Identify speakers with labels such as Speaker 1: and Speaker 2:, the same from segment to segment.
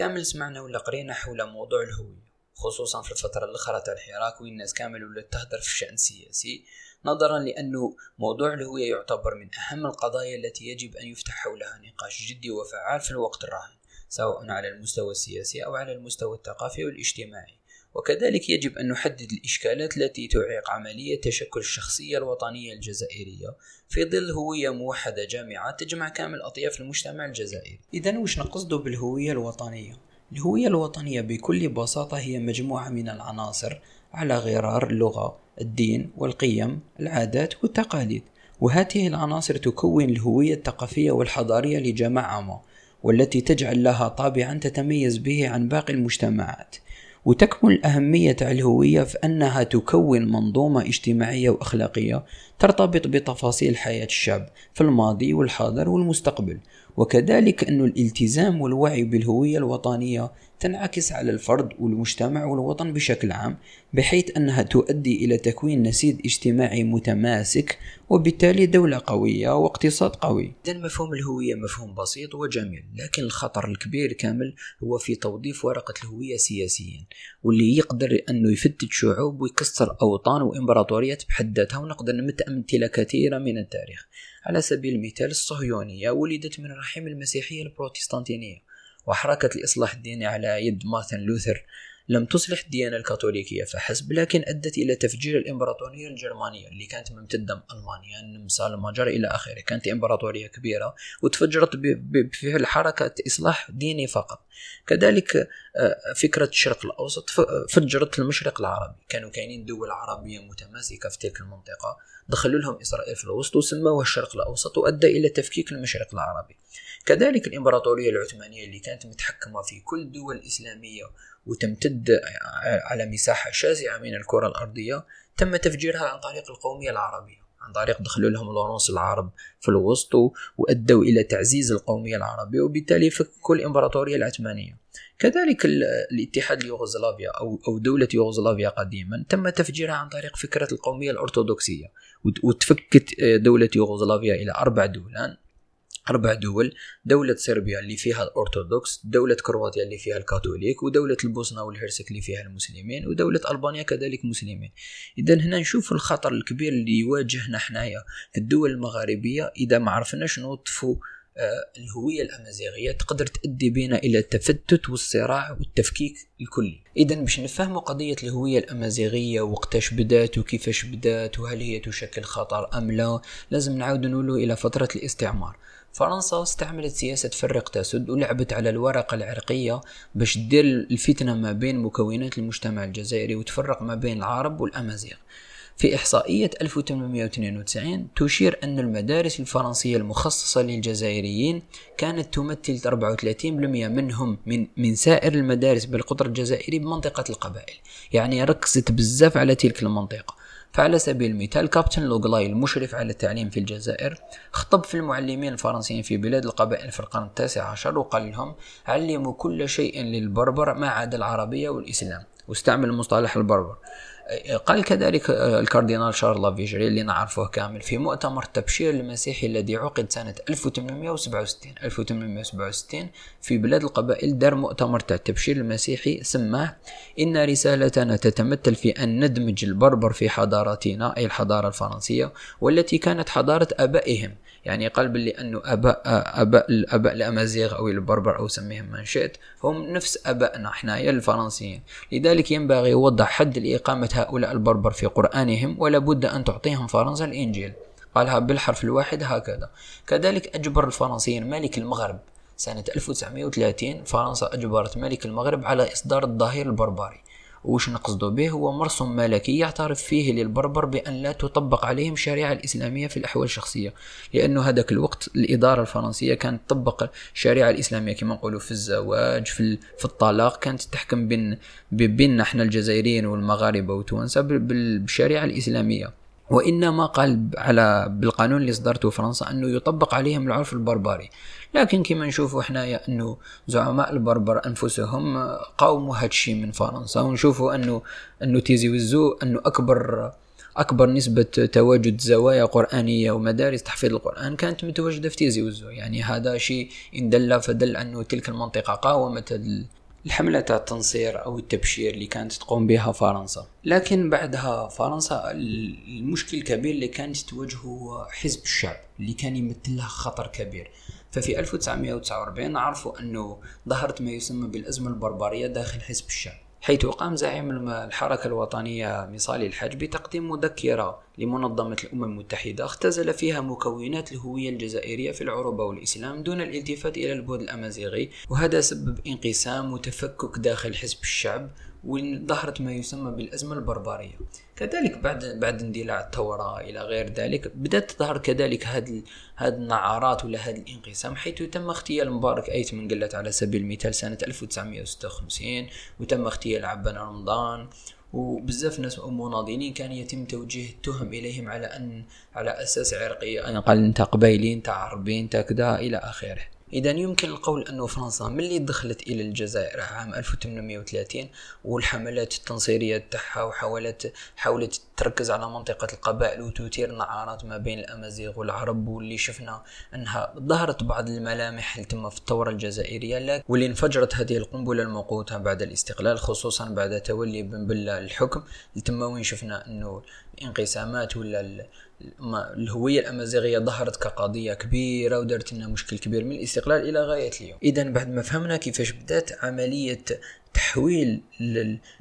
Speaker 1: كامل سمعنا ولا قرينا حول موضوع الهوية خصوصا في الفترة الأخرى تاع الحراك وين الناس كامل ولات تهدر في الشأن السياسي نظرا لأنه موضوع الهوية يعتبر من أهم القضايا التي يجب أن يفتح حولها نقاش جدي وفعال في الوقت الراهن سواء على المستوى السياسي أو على المستوى الثقافي والاجتماعي. وكذلك يجب أن نحدد الإشكالات التي تعيق عملية تشكل الشخصية الوطنية الجزائرية. في ظل هوية موحدة جامعة تجمع كامل أطياف المجتمع الجزائري. إذا وش نقصد بالهوية الوطنية؟ الهوية الوطنية بكل بساطة هي مجموعة من العناصر على غرار اللغة الدين والقيم العادات والتقاليد. وهذه العناصر تكون الهوية الثقافية والحضارية لجماعة ما والتي تجعل لها طابعا تتميز به عن باقي المجتمعات. وتكمن الأهمية الهوية في أنها تكون منظومة اجتماعية وأخلاقية ترتبط بتفاصيل حياة الشعب في الماضي والحاضر والمستقبل. وكذلك أن الالتزام والوعي بالهوية الوطنية تنعكس على الفرد والمجتمع والوطن بشكل عام بحيث أنها تؤدي إلى تكوين نسيج اجتماعي متماسك وبالتالي دولة قوية واقتصاد قوي. إذا مفهوم الهوية مفهوم بسيط وجميل لكن الخطر الكبير كامل هو في توظيف ورقة الهوية سياسيا واللي يقدر أنه يفتت شعوب ويكسر أوطان وإمبراطوريات بحد ذاتها ونقدر نمت أمثلة كثيرة من التاريخ. على سبيل المثال الصهيونية ولدت من رحم المسيحية البروتستانتينية. وحركة الإصلاح الديني على يد مارتن لوثر لم تصلح الديانة الكاثوليكية فحسب لكن أدت إلى تفجير الإمبراطورية الجرمانية اللي كانت ممتدة من ألمانيا النمسا المجر إلى آخره. كانت إمبراطورية كبيرة وتفجرت بفعل حركة إصلاح ديني فقط. كذلك آه، فكرة الشرق الأوسط فجرت المشرق العربي. كانوا كاينين دول عربية متماسكة في تلك المنطقة. دخلوا لهم إسرائيل في الوسط وسموها الشرق الأوسط وأدى إلى تفكيك المشرق العربي. كذلك الإمبراطورية العثمانية اللي كانت متحكمة في كل الدول الإسلامية وتمتد على مساحة شاسعة من الكرة الأرضية تم تفجيرها عن طريق القومية العربية عن طريق دخلوا لهم لورنس العرب في الوسط وأدوا إلى تعزيز القومية العربية وبالتالي فكوا الإمبراطورية العثمانية. كذلك الاتحاد اليوغوسلافيا أو أو دولة يوغوسلافيا قديما تم تفجيرها عن طريق فكرة القومية الأرثوذكسية وتفكت دولة يوغوسلافيا إلى أربع دولان. أربع دول دولة صربيا اللي فيها الأرثوذكس دولة كرواتيا اللي فيها الكاثوليك ودولة البوسنة والهرسك اللي فيها المسلمين ودولة ألبانيا كذلك مسلمين. إذا هنا نشوف الخطر الكبير اللي يواجهنا حنايا في الدول المغاربية. إذا ما عرفناش نوظفوا آه، الهوية الأمازيغية تقدر تؤدي بنا إلى التفتت والصراع والتفكيك الكلي. إذا باش نفهموا قضية الهوية الأمازيغية وقتاش بدات وكيفاش بدات وهل هي تشكل خطر أم لا لازم نعاود نقولوا إلى فترة الاستعمار. فرنسا استعملت سياسة فرق تسد ولعبت على الورقة العرقية باش تدير الفتنة ما بين مكونات المجتمع الجزائري وتفرق ما بين العرب والأمازيغ. في إحصائية 1892 تشير أن المدارس الفرنسية المخصصة للجزائريين كانت تمثل 34% منهم من من سائر المدارس بالقطر الجزائري بمنطقة القبائل. يعني ركزت بزاف على تلك المنطقة. فعلى سبيل المثال كابتن لوغلاي المشرف على التعليم في الجزائر خطب في المعلمين الفرنسيين في بلاد القبائل في القرن التاسع عشر وقال لهم علموا كل شيء للبربر ما عدا العربية والإسلام واستعمل مصطلح البربر. قال كذلك الكاردينال شارل لافيجري اللي نعرفه كامل في مؤتمر التبشير المسيحي الذي عقد سنة 1867 1867 في بلاد القبائل دار مؤتمر التبشير المسيحي سماه إن رسالتنا تتمثل في أن ندمج البربر في حضارتنا أي الحضارة الفرنسية والتي كانت حضارة آبائهم. يعني قال باللي أنه آباء آباء الاباء الأمازيغ أو البربر أو سميهم ما شئت هم نفس آبائنا حنايا الفرنسيين. لذلك ينبغي وضع حد لإقامة هؤلاء البربر في قرآنهم ولا بد أن تعطيهم فرنسا الإنجيل. قالها بالحرف الواحد هكذا. كذلك أجبر الفرنسيين ملك المغرب سنة 1930 فرنسا أجبرت ملك المغرب على إصدار الظهير البربري. وش نقصد به؟ هو مرسوم ملكي يعترف فيه للبربر بأن لا تطبق عليهم الشريعة الإسلامية في الأحوال الشخصية لأنه هذاك الوقت الإدارة الفرنسية كانت تطبق الشريعة الإسلامية كما نقولوا في الزواج في, في الطلاق كانت تحكم بين بيننا إحنا الجزائريين والمغاربة وتوانسة بالشريعة الإسلامية. وإنما قال على بالقانون اللي صدرته فرنسا أنه يطبق عليهم العرف البربري. لكن كما نشوفوا حنايا أنه زعماء البربر أنفسهم قاوموا هادشي من فرنسا. ونشوفوا أنه أنه تيزي وزو أنه أكبر أكبر نسبة تواجد زوايا قرآنية ومدارس تحفيظ القرآن كانت متواجدة في تيزي وزو. يعني هذا شيء إن دل فدل أنه تلك المنطقة قاومت الحملة التنصير أو التبشير اللي كانت تقوم بها فرنسا. لكن بعدها فرنسا المشكل الكبير اللي كانت تواجهه هو حزب الشعب اللي كان يمثل لها خطر كبير. ففي 1949 عرفوا أنه ظهرت ما يسمى بالأزمة البربرية داخل حزب الشعب. حيث قام زعيم الحركة الوطنية مصالي الحج بتقديم مذكرة لمنظمة الأمم المتحدة اختزل فيها مكونات الهوية الجزائرية في العروبة والإسلام دون الالتفات إلى البعد الأمازيغي وهذا سبب انقسام وتفكك داخل حزب الشعب وظهرت ما يسمى بالأزمة البربرية. كذلك بعد بعد اندلاع الثورة إلى غير ذلك بدأت تظهر كذلك هذه هذه النعارات ولا هذا الانقسام حيث تم اغتيال مبارك أيت من قلت على سبيل المثال سنة 1956 وتم اغتيال عبان رمضان وبزاف ناس مناضلين كان يتم توجيه التهم إليهم على أن على أساس عرقي يعني قال أنت قبيلي أنت عربي أنت كذا إلى آخره. إذا يمكن القول أن فرنسا ملي دخلت إلى الجزائر عام 1830 والحملات التنصيرية تاعها وحاولت حاولت تركز على منطقة القبائل وتثير نعارات ما بين الأمازيغ والعرب واللي شفنا أنها ظهرت بعض الملامح تم في الثورة الجزائرية واللي انفجرت هذه القنبلة الموقوتة بعد الاستقلال خصوصا بعد تولي بن بلة الحكم. تم وين شفنا أنه الانقسامات ولا الهوية الأمازيغية ظهرت كقضية كبيرة ودارت لنا مشكل كبير من الاستقلال إلى غاية اليوم. إذا بعد ما فهمنا كيفاش بدات عملية تحويل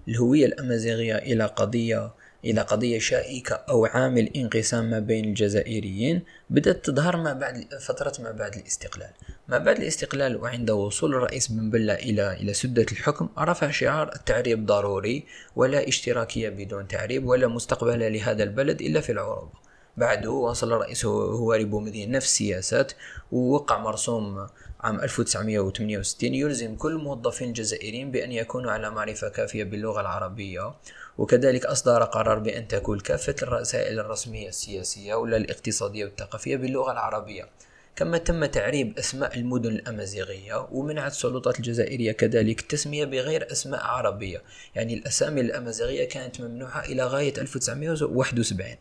Speaker 1: الهوية الأمازيغية إلى قضية إلى قضية شائكة أو عامل انقسام ما بين الجزائريين بدأت تظهر ما بعد فترة ما بعد الاستقلال. ما بعد الاستقلال وعند وصول الرئيس بن بلة إلى إلى سدة الحكم رفع شعار التعريب ضروري ولا اشتراكية بدون تعريب ولا مستقبل لهذا البلد إلا في العروبة بعده وصل الرئيس هواري بومدين نفس السياسات ووقع مرسوم عام 1968 يلزم كل الموظفين الجزائريين بأن يكونوا على معرفة كافية باللغة العربية. وكذلك أصدر قرار بأن تكون كافة الرسائل الرسمية السياسية ولا الاقتصادية والثقافية باللغة العربية. كما تم تعريب أسماء المدن الأمازيغية ومنعت السلطات الجزائرية كذلك التسمية بغير أسماء عربية. يعني الأسامي الأمازيغية كانت ممنوعة إلى غاية 1971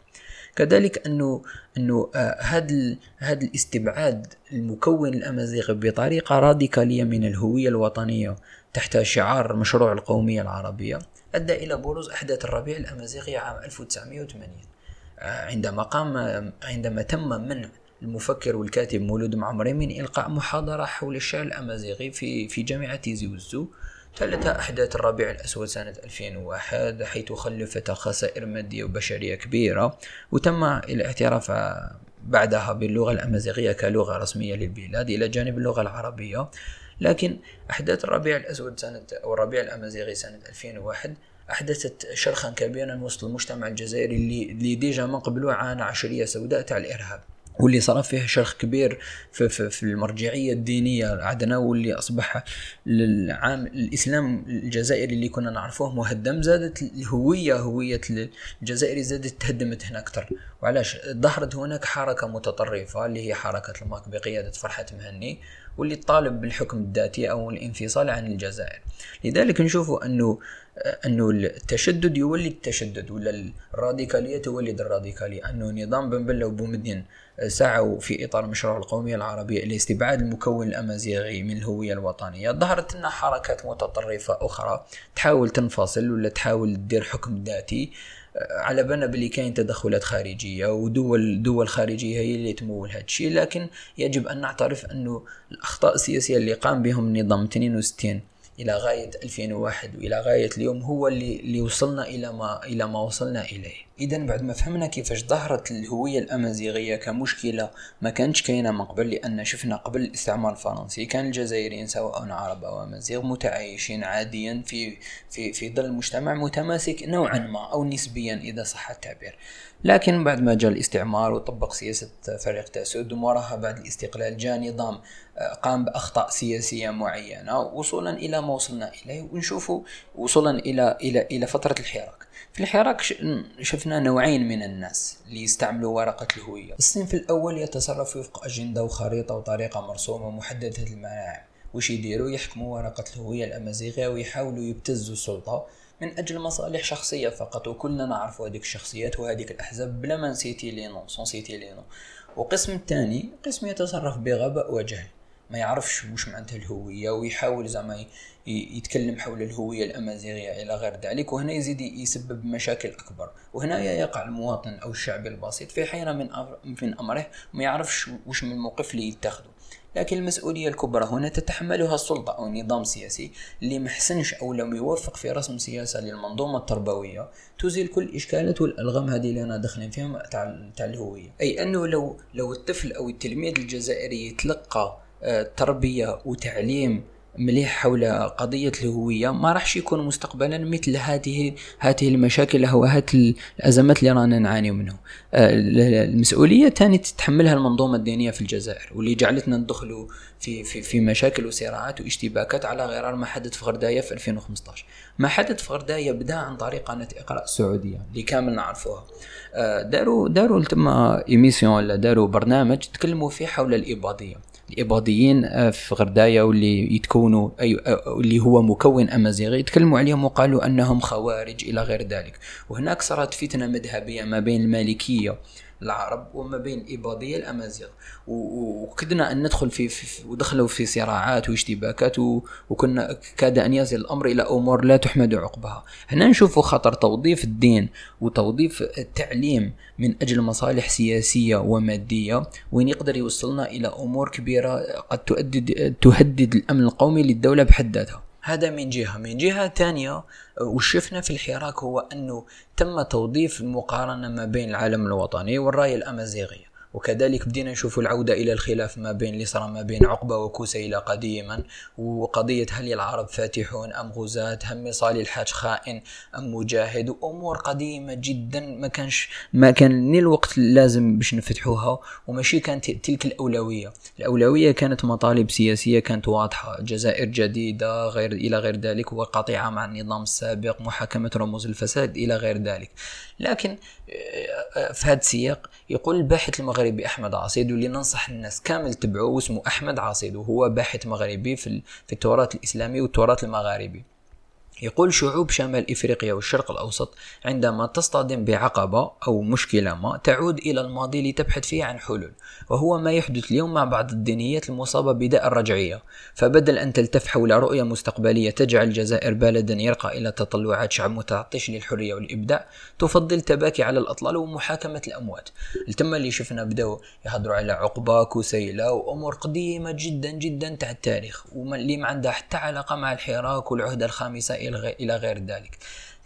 Speaker 1: كذلك أنه أنه هذا آه هذا الاستبعاد المكون الأمازيغي بطريقة راديكالية من الهوية الوطنية تحت شعار مشروع القومية العربية أدى إلى بروز أحداث الربيع الأمازيغي عام 1980 آه عندما قام عندما تم منع المفكر والكاتب مولود معمري من إلقاء محاضرة حول الشعر الأمازيغي في في جامعة تيزي وزو تلتها أحداث الربيع الأسود سنة 2001 حيث خلفت خسائر مادية وبشرية كبيرة وتم الاعتراف بعدها باللغة الأمازيغية كلغة رسمية للبلاد إلى جانب اللغة العربية. لكن أحداث الربيع الأسود سنة أو الربيع الأمازيغي سنة 2001 أحدثت شرخا كبيرا وسط المجتمع الجزائري اللي, اللي déjà من قبله عانى عشرية سوداء تاع الإرهاب. واللي صار فيه شرخ كبير في, في, في المرجعية الدينية عندنا واللي أصبح العام الإسلام الجزائري اللي كنا نعرفوه مهدم زادت الهويه هوية الجزائري زادت تهدمت هنا أكثر وعلاش؟ ظهرت هناك حركة متطرفة اللي هي حركة الماك بقيادة فرحات مهني واللي طالب بالحكم الذاتي أو الانفصال عن الجزائر. لذلك نشوفوا انه أنه التشدد يولد التشدد ولا الراديكالية تولد الراديكالية. أنه نظام بن بلة وبومدين سعوا في إطار مشروع القومية العربية لاستبعاد المكون الأمازيغي من الهوية الوطنية. ظهرت لنا حركات متطرفة أخرى تحاول تنفصل ولا تحاول تدير حكم ذاتي على بالنا بلي كاين تدخلات خارجية ودول دول خارجية هي اللي تمول هذا الشيء لكن يجب أن نعترف أنه الأخطاء السياسية اللي قام بهم النظام 62 إلى غاية 2001 وإلى غاية اليوم هو اللي اللي وصلنا إلى ما إلى ما وصلنا إليه. اذا بعد ما فهمنا كيفاش ظهرت الهوية الأمازيغية كمشكلة ما كانتش كاينة من قبل لأن شفنا قبل الاستعمار الفرنسي كان الجزائريين سواء عرب أو أمازيغ متعايشين عاديا في في في ظل مجتمع متماسك نوعا ما أو نسبيا إذا صح التعبير. لكن بعد ما جاء الاستعمار وطبق سياسة فريق تاسود وراها بعد الاستقلال جاء نظام قام بأخطاء سياسية معينة وصولا إلى ما وصلنا إليه ونشوفوا وصولا إلى إلى إلى فترة الحراك. في الحراك شفنا نوعين من الناس اللي يستعملوا ورقة الهوية. الصنف الأول يتصرف وفق أجندة وخريطة وطريقة مرسومة محددة المعالم وش يديروا؟ يحكموا ورقة الهوية الأمازيغية ويحاولوا يبتزوا السلطة. من أجل مصالح شخصية فقط وكلنا نعرف هذيك الشخصيات وهذيك الأحزاب بلا ما ن citer les noms sans citer les noms وقسم الثاني قسم يتصرف بغباء وجهل. ما يعرفش وش معناتها الهوية ويحاول زعما يتكلم حول الهوية الأمازيغية إلى غير ذلك وهنا يزيد يسبب مشاكل أكبر. وهنا يقع المواطن أو الشعب البسيط في حيرة من من أمره ما يعرفش وش من الموقف اللي يتخذه. لكن المسؤولية الكبرى هنا تتحملها السلطة أو النظام السياسي اللي محسنش أو لم يوفق في رسم سياسة للمنظومة التربوية. تزيل كل الإشكالات والألغام هذه اللي أنا داخلين فيها تاع الهوية. أي أنه لو لو الطفل أو التلميذ الجزائري يتلقى تربية وتعليم مليح حول قضية الهوية ما راحش يكون مستقبلا مثل هذه هذه المشاكل أو هذه الأزمات اللي رانا نعاني منه آه، المسؤولية تاني تتحملها المنظومة الدينية في الجزائر واللي جعلتنا ندخلوا في, في, في مشاكل وصراعات واشتباكات على غرار ما حدث في غرداية في 2015 ما حدث في غرداية بدا عن طريق قناة إقرأ السعودية اللي كامل نعرفوها. آه، داروا داروا تم ايميسيون ولا داروا برنامج تكلموا فيه حول الإباضية. الإباضيين آه، في غرداية واللي يتكونوا أي آه، اللي هو مكون أمازيغي يتكلموا عليهم وقالوا أنهم خوارج إلى غير ذلك. وهناك صارت فتنة مذهبية ما بين المالكية العرب وما بين الإباضية الأمازيغ. وكدنا أن ندخل في, في ودخلوا في صراعات واشتباكات وكنا كاد أن يصل الأمر إلى أمور لا تحمد عقبها. هنا نشوف خطر توظيف الدين وتوظيف التعليم من أجل مصالح سياسية ومادية وين يقدر يوصلنا إلى أمور كبيرة قد تؤدد تهدد الأمن القومي للدولة بحد ذاتها. هذا من جهة. من جهة ثانية وشفنا في الحراك هو أنه تم توظيف المقارنة ما بين العالم الوطني والراية الأمازيغية وكذلك بدينا نشوف العودة إلى الخلاف ما بين اللي صار ما بين عقبة وكوسيلة قديما. وقضية هل العرب فاتحون أم غزاة؟ هم مصالي الحاج خائن أم مجاهد؟ وأمور قديمة جدا ما كانش ما كان ني الوقت اللازم باش نفتحوها. وماشي كانت تلك الأولوية. الأولوية كانت مطالب سياسية كانت واضحة. جزائر جديدة غير إلى غير ذلك وقطيعة مع النظام السابق محاكمة رموز الفساد إلى غير ذلك. لكن في هذا السياق يقول الباحث المغربي أحمد عصيد واللي ننصح الناس كامل تبعوه واسمه أحمد عصيد وهو باحث مغربي في التراث الإسلامي والتراث المغاربي. يقول شعوب شمال إفريقيا والشرق الأوسط عندما تصطدم بعقبة أو مشكلة ما تعود إلى الماضي لتبحث فيه عن حلول وهو ما يحدث اليوم مع بعض الدينيات المصابة بداء الرجعية. فبدل أن تلتف حول رؤية مستقبلية تجعل الجزائر بلدا يرقى إلى تطلعات شعب متعطش للحرية والإبداع تفضل تباكي على الأطلال ومحاكمة الأموات. التم اللي شفنا بداو يهضروا على عقبة كسيلة وأمور قديمة جدا جدا تاع التاريخ واللي ما عندها حتى علاقة مع الحراك والعهدة الخامسة إلى غير ذلك.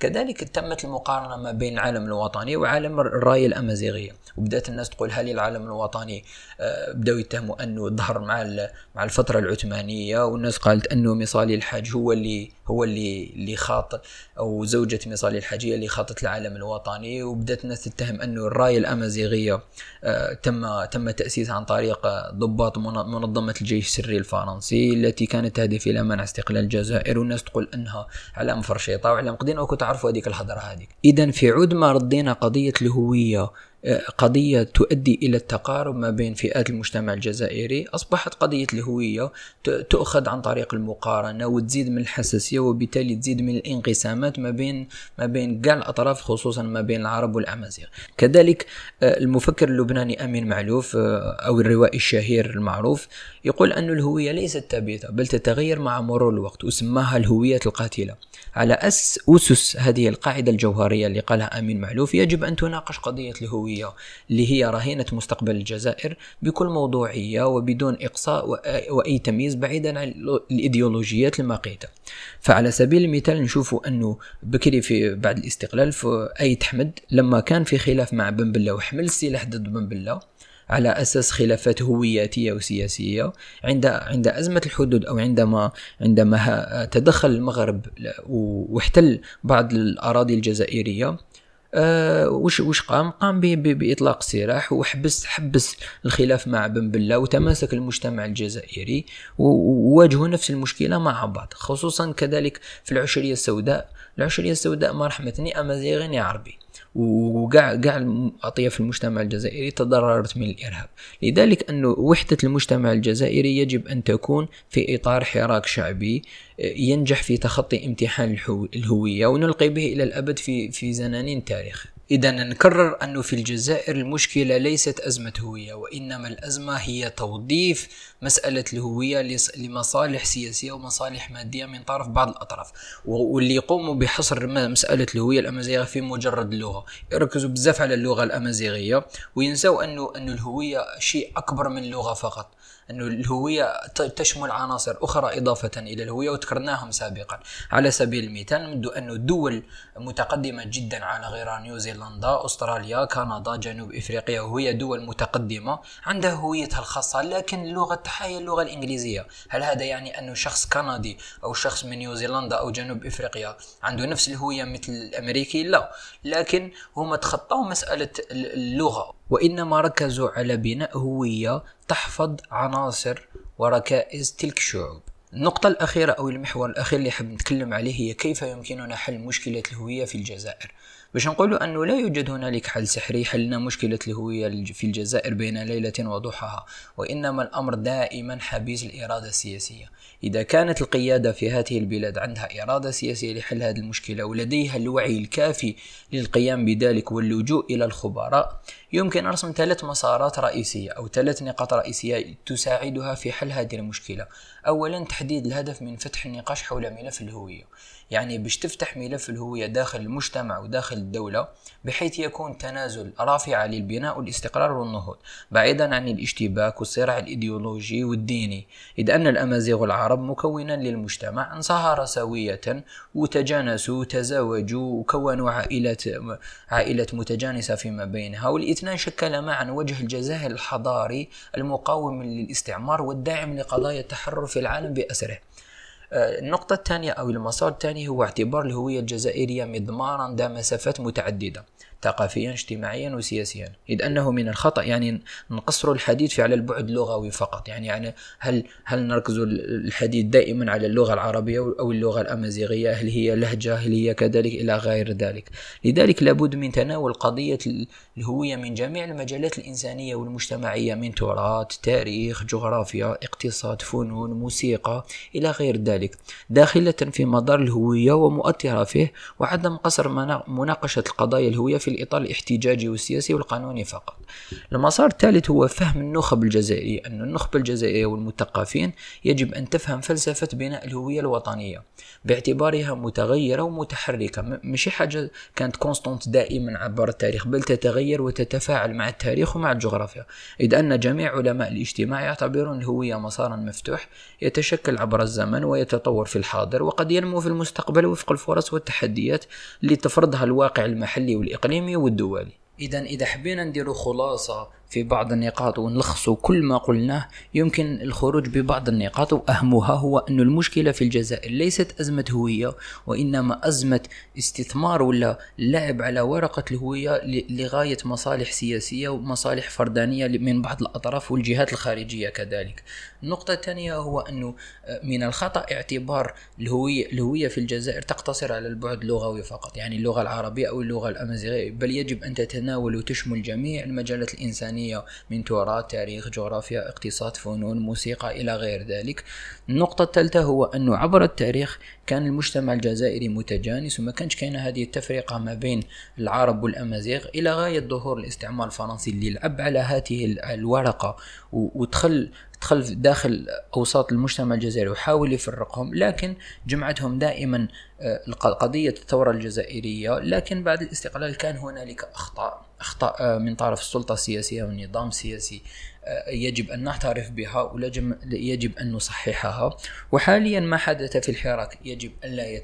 Speaker 1: كذلك تمت المقارنة ما بين العالم الوطني وعالم الراية الأمازيغية. وبدأت الناس تقول هل العالم الوطني آه، بدأوا يتهموا أنه ظهر مع مع الفترة العثمانية والناس قالت أنه مصالي الحاج هو اللي هو اللي اللي خاط أو زوجة مصالي الحاج اللي خاطت العالم الوطني. وبدأت الناس تتهم أنه الراية الأمازيغية آه، تم تم تأسيسها عن طريق ضباط منظمة الجيش السري الفرنسي التي كانت تهدف إلى منع استقلال الجزائر. والناس تقول أنها علامة فرشيطة وعلام قدينا وكنت تعرفوا هذيك الهضره هذيك. اذا في عود ما ردينا قضية الهوية قضية تؤدي إلى التقارب ما بين فئات المجتمع الجزائري. أصبحت قضية الهوية تؤخذ عن طريق المقارنة وتزيد من الحساسية وبالتالي تزيد من الانقسامات ما بين ما بين كاع الأطراف خصوصا ما بين العرب والأمازيغ. كذلك آه، المفكر اللبناني أمين معلوف آه، أو الروائي الشهير المعروف يقول أن الهوية ليست ثابتة بل تتغير مع مرور الوقت وسماها الهوية القاتلة. على أس أسس هذه القاعدة الجوهرية اللي قالها أمين معلوف يجب أن تناقش قضية الهوية اللي هي رهينة مستقبل الجزائر بكل موضوعية وبدون إقصاء وأي تمييز بعيدا عن الإيديولوجيات المقيتة. فعلى سبيل المثال نشوف أنه بكري في بعد الاستقلال في أيت حمد لما كان في خلاف مع بن بلة وحمل السلاح ضد بن بلة على أساس خلافات هوياتية وسياسية عند عند أزمة الحدود أو عندما عندما تدخل المغرب واحتل بعض الأراضي الجزائرية آه وش وش قام؟ قام بإطلاق السراح وحبس حبس الخلاف مع بن بلة وتماسك المجتمع الجزائري وواجهوا نفس المشكلة مع بعض خصوصا كذلك في العشرية السوداء العشرية السوداء ما رحمتني امازيغي عربي وقع قاع أطياف المجتمع الجزائري تضررت من الإرهاب. لذلك أن وحدة المجتمع الجزائري يجب أن تكون في إطار حراك شعبي ينجح في تخطي امتحان الهوية ونلقي به إلى الأبد في في زنانين التاريخ إذا نكرر أنه في الجزائر المشكلة ليست أزمة هوية وإنما الأزمة هي توظيف مسألة الهوية لمصالح سياسية ومصالح مادية من طرف بعض الأطراف. واللي يقوموا بحصر مسألة الهوية الأمازيغية في مجرد اللغة يركزوا بزاف على اللغة الأمازيغية وينسوا أنه أنه الهوية شيء أكبر من اللغة فقط. أنه الهوية تشمل عناصر أخرى إضافة إلى الهوية وذكرناهم سابقا. على سبيل المثال نمد أنه دول متقدمة جدا على غرار نيوزيلندا أستراليا كندا جنوب إفريقيا وهي دول متقدمة عندها هويتها الخاصة لكن اللغة تاعها هي اللغة الإنجليزية. هل هذا يعني أنه شخص كندي أو شخص من نيوزيلندا أو جنوب إفريقيا عنده نفس الهوية مثل الأمريكي؟ لا. لكن هم تخطوا مسألة اللغة. وإنما ركزوا على بناء هوية تحفظ عناصر وركائز تلك الشعوب. النقطة الأخيرة أو المحور الأخير اللي حاب نتكلم عليه هي كيف يمكننا حل مشكلة الهوية في الجزائر؟ باش نقولوا أنه لا يوجد هنالك حل سحري حلنا مشكلة الهوية في الجزائر بين ليلة وضحاها وإنما الأمر دائما حبيس الإرادة السياسية. إذا كانت القيادة في هذه البلاد عندها إرادة سياسية لحل هذه المشكلة ولديها الوعي الكافي للقيام بذلك واللجوء إلى الخبراء يمكن رسم ثلاث مسارات رئيسية أو ثلاث نقاط رئيسية تساعدها في حل هذه المشكلة. أولا تحديد الهدف من فتح النقاش حول ملف الهوية. يعني باش تفتح ملف الهوية داخل المجتمع وداخل الدولة بحيث يكون تنازل رافع للبناء والاستقرار والنهوض بعيدا عن الاشتباك والصراع الإيديولوجي والديني. إذ أن الأمازيغ العرب مكونا للمجتمع انصهر سوية وتجانسوا وتزاوجوا وكونوا عائلات عائلات متجانسة فيما بينها. والاثنان شكل معا وجه الجزائر الحضاري المقاوم للاستعمار والداعم لقضايا التحرر في العالم بأسره. النقطة الثانية أو المسار الثاني هو اعتبار الهوية الجزائرية مضمارا ذا مسافات متعددة ثقافيا اجتماعيا وسياسيا. إذ أنه من الخطأ يعني نقصر الحديث على البعد اللغوي فقط. يعني, يعني هل هل نركز الحديث دائما على اللغة العربية أو اللغة الأمازيغية؟ هل هي لهجة؟ هل هي كذلك؟ إلى غير ذلك. لذلك لابد من تناول قضية الهوية من جميع المجالات الإنسانية والمجتمعية من تراث تاريخ جغرافيا اقتصاد فنون موسيقى إلى غير ذلك. داخلة في مدار الهوية ومؤثرة فيه وعدم قصر مناقشة القضايا الهوية في الإطار الاحتجاجي والسياسي والقانوني فقط. المسار الثالث هو فهم النخب الجزائرية أن النخبة الجزائرية والمثقفين يجب أن تفهم فلسفة بناء الهوية الوطنية باعتبارها متغيرة ومتحركة مش حاجة كانت كونستانت دائما عبر التاريخ بل تتغير وتتفاعل مع التاريخ ومع الجغرافيا. إذ أن جميع علماء الاجتماع يعتبرون الهوية مسارا مفتوح يتشكل عبر الزمن ويتطور في الحاضر وقد ينمو في المستقبل وفق الفرص والتحديات اللي تفرضها الواقع المحلي والإقليمي والدولي. إذا إذا حبينا نديرو خلاصة في بعض النقاط ونلخصوا كل ما قلناه يمكن الخروج ببعض النقاط وأهمها هو أن المشكلة في الجزائر ليست أزمة هوية وإنما أزمة استثمار ولا لعب على ورقة الهوية لغاية مصالح سياسية ومصالح فردانية من بعض الأطراف والجهات الخارجية كذلك. النقطة الثانية هو أنه آه، من الخطأ اعتبار الهوية, الهوية في الجزائر تقتصر على البعد اللغوي فقط يعني اللغة العربية أو اللغة الأمازيغية بل يجب أن تتناول وتشمل جميع المجالات الإنسانية الفنية من تراث تاريخ جغرافيا اقتصاد فنون موسيقى إلى غير ذلك. النقطة الثالثة هو أنه عبر التاريخ كان المجتمع الجزائري متجانس وما كانش كاينة هذه التفرقة ما بين العرب والأمازيغ إلى غاية ظهور الاستعمار الفرنسي اللي لعب على هذه الورقة ودخل دخل داخل أوساط المجتمع الجزائري وحاول يفرقهم لكن جمعتهم دائما آه، قضية الثورة الجزائرية لكن بعد الاستقلال كان هنالك أخطاء. اخطاء آه، من طرف السلطة السياسية والنظام السياسي. يجب أن نعترف بها ويجب أن نصححها. وحاليا ما حدث في الحراك يجب أن لا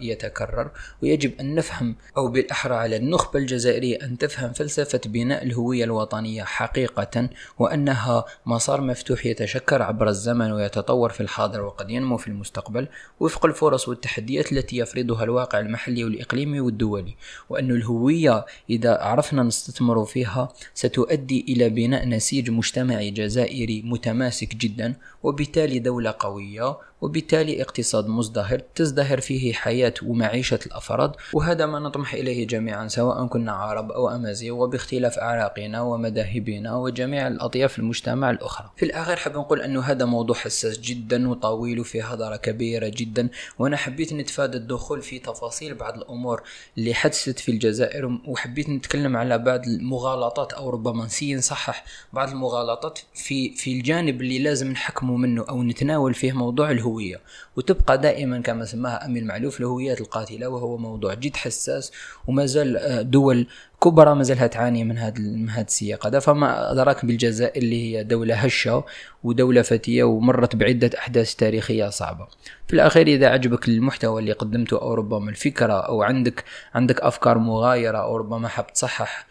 Speaker 1: يتكرر ويجب أن نفهم أو بالأحرى على النخبة الجزائرية أن تفهم فلسفة بناء الهوية الوطنية حقيقة وأنها مسار مفتوح يتشكل عبر الزمن ويتطور في الحاضر وقد ينمو في المستقبل. وفق الفرص والتحديات التي يفرضها الواقع المحلي والإقليمي والدولي وأن الهوية إذا عرفنا نستثمر فيها ستؤدي إلى بناء نسيج مجتمعي مجتمعي جزائري متماسك جدا وبالتالي دولة قوية وبالتالي اقتصاد مزدهر تزدهر فيه حياة ومعيشة الأفراد وهذا ما نطمح إليه جميعا سواء كنا عرب أو أمازيغ وباختلاف أعراقنا ومذاهبنا وجميع الأطياف المجتمع الأخرى. في الآخر حاب نقول أنه هذا موضوع حساس جدا وطويل وفيه هضرة كبيرة جدا وأنا حبيت نتفادى الدخول في تفاصيل بعض الأمور اللي حدثت في الجزائر وحبيت نتكلم على بعض المغالطات أو ربما نسي نصحح بعض المغالطات في في الجانب اللي لازم نحكموا منه أو نتناول فيه موضوع الهوية وتبقى دائما كما سماها أمين معلوف الهويات القاتلة وهو موضوع جد حساس وما زال آه، دول كبرى ما زالها تعاني من هذا من هذا السياق هذا. فما أدراك بالجزائر اللي هي دولة هشة ودولة فتية ومرت بعدة أحداث تاريخية صعبة. في الأخير إذا عجبك المحتوى اللي قدمته أو ربما الفكرة أو عندك عندك أفكار مغايرة أو ربما حاب تصحح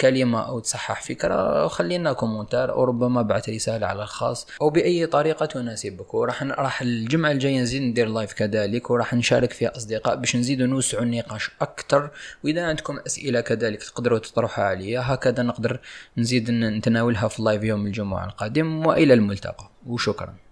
Speaker 1: كلمة أو تصحح فكرة خلينا commentaire أو ربما بعث رسالة على الخاص أو بأي طريقة تناسبك. وراح راح الجمعة الجاية نزيد ندير live كذلك وراح نشارك فيها أصدقاء باش نزيدوا نوسعوا النقاش أكثر وإذا عندكم أسئلة كذلك تقدروا تطرحها عليا هكذا نقدر نزيد نتناولها في ال live يوم الجمعة القادم. وإلى الملتقى. وشكرا.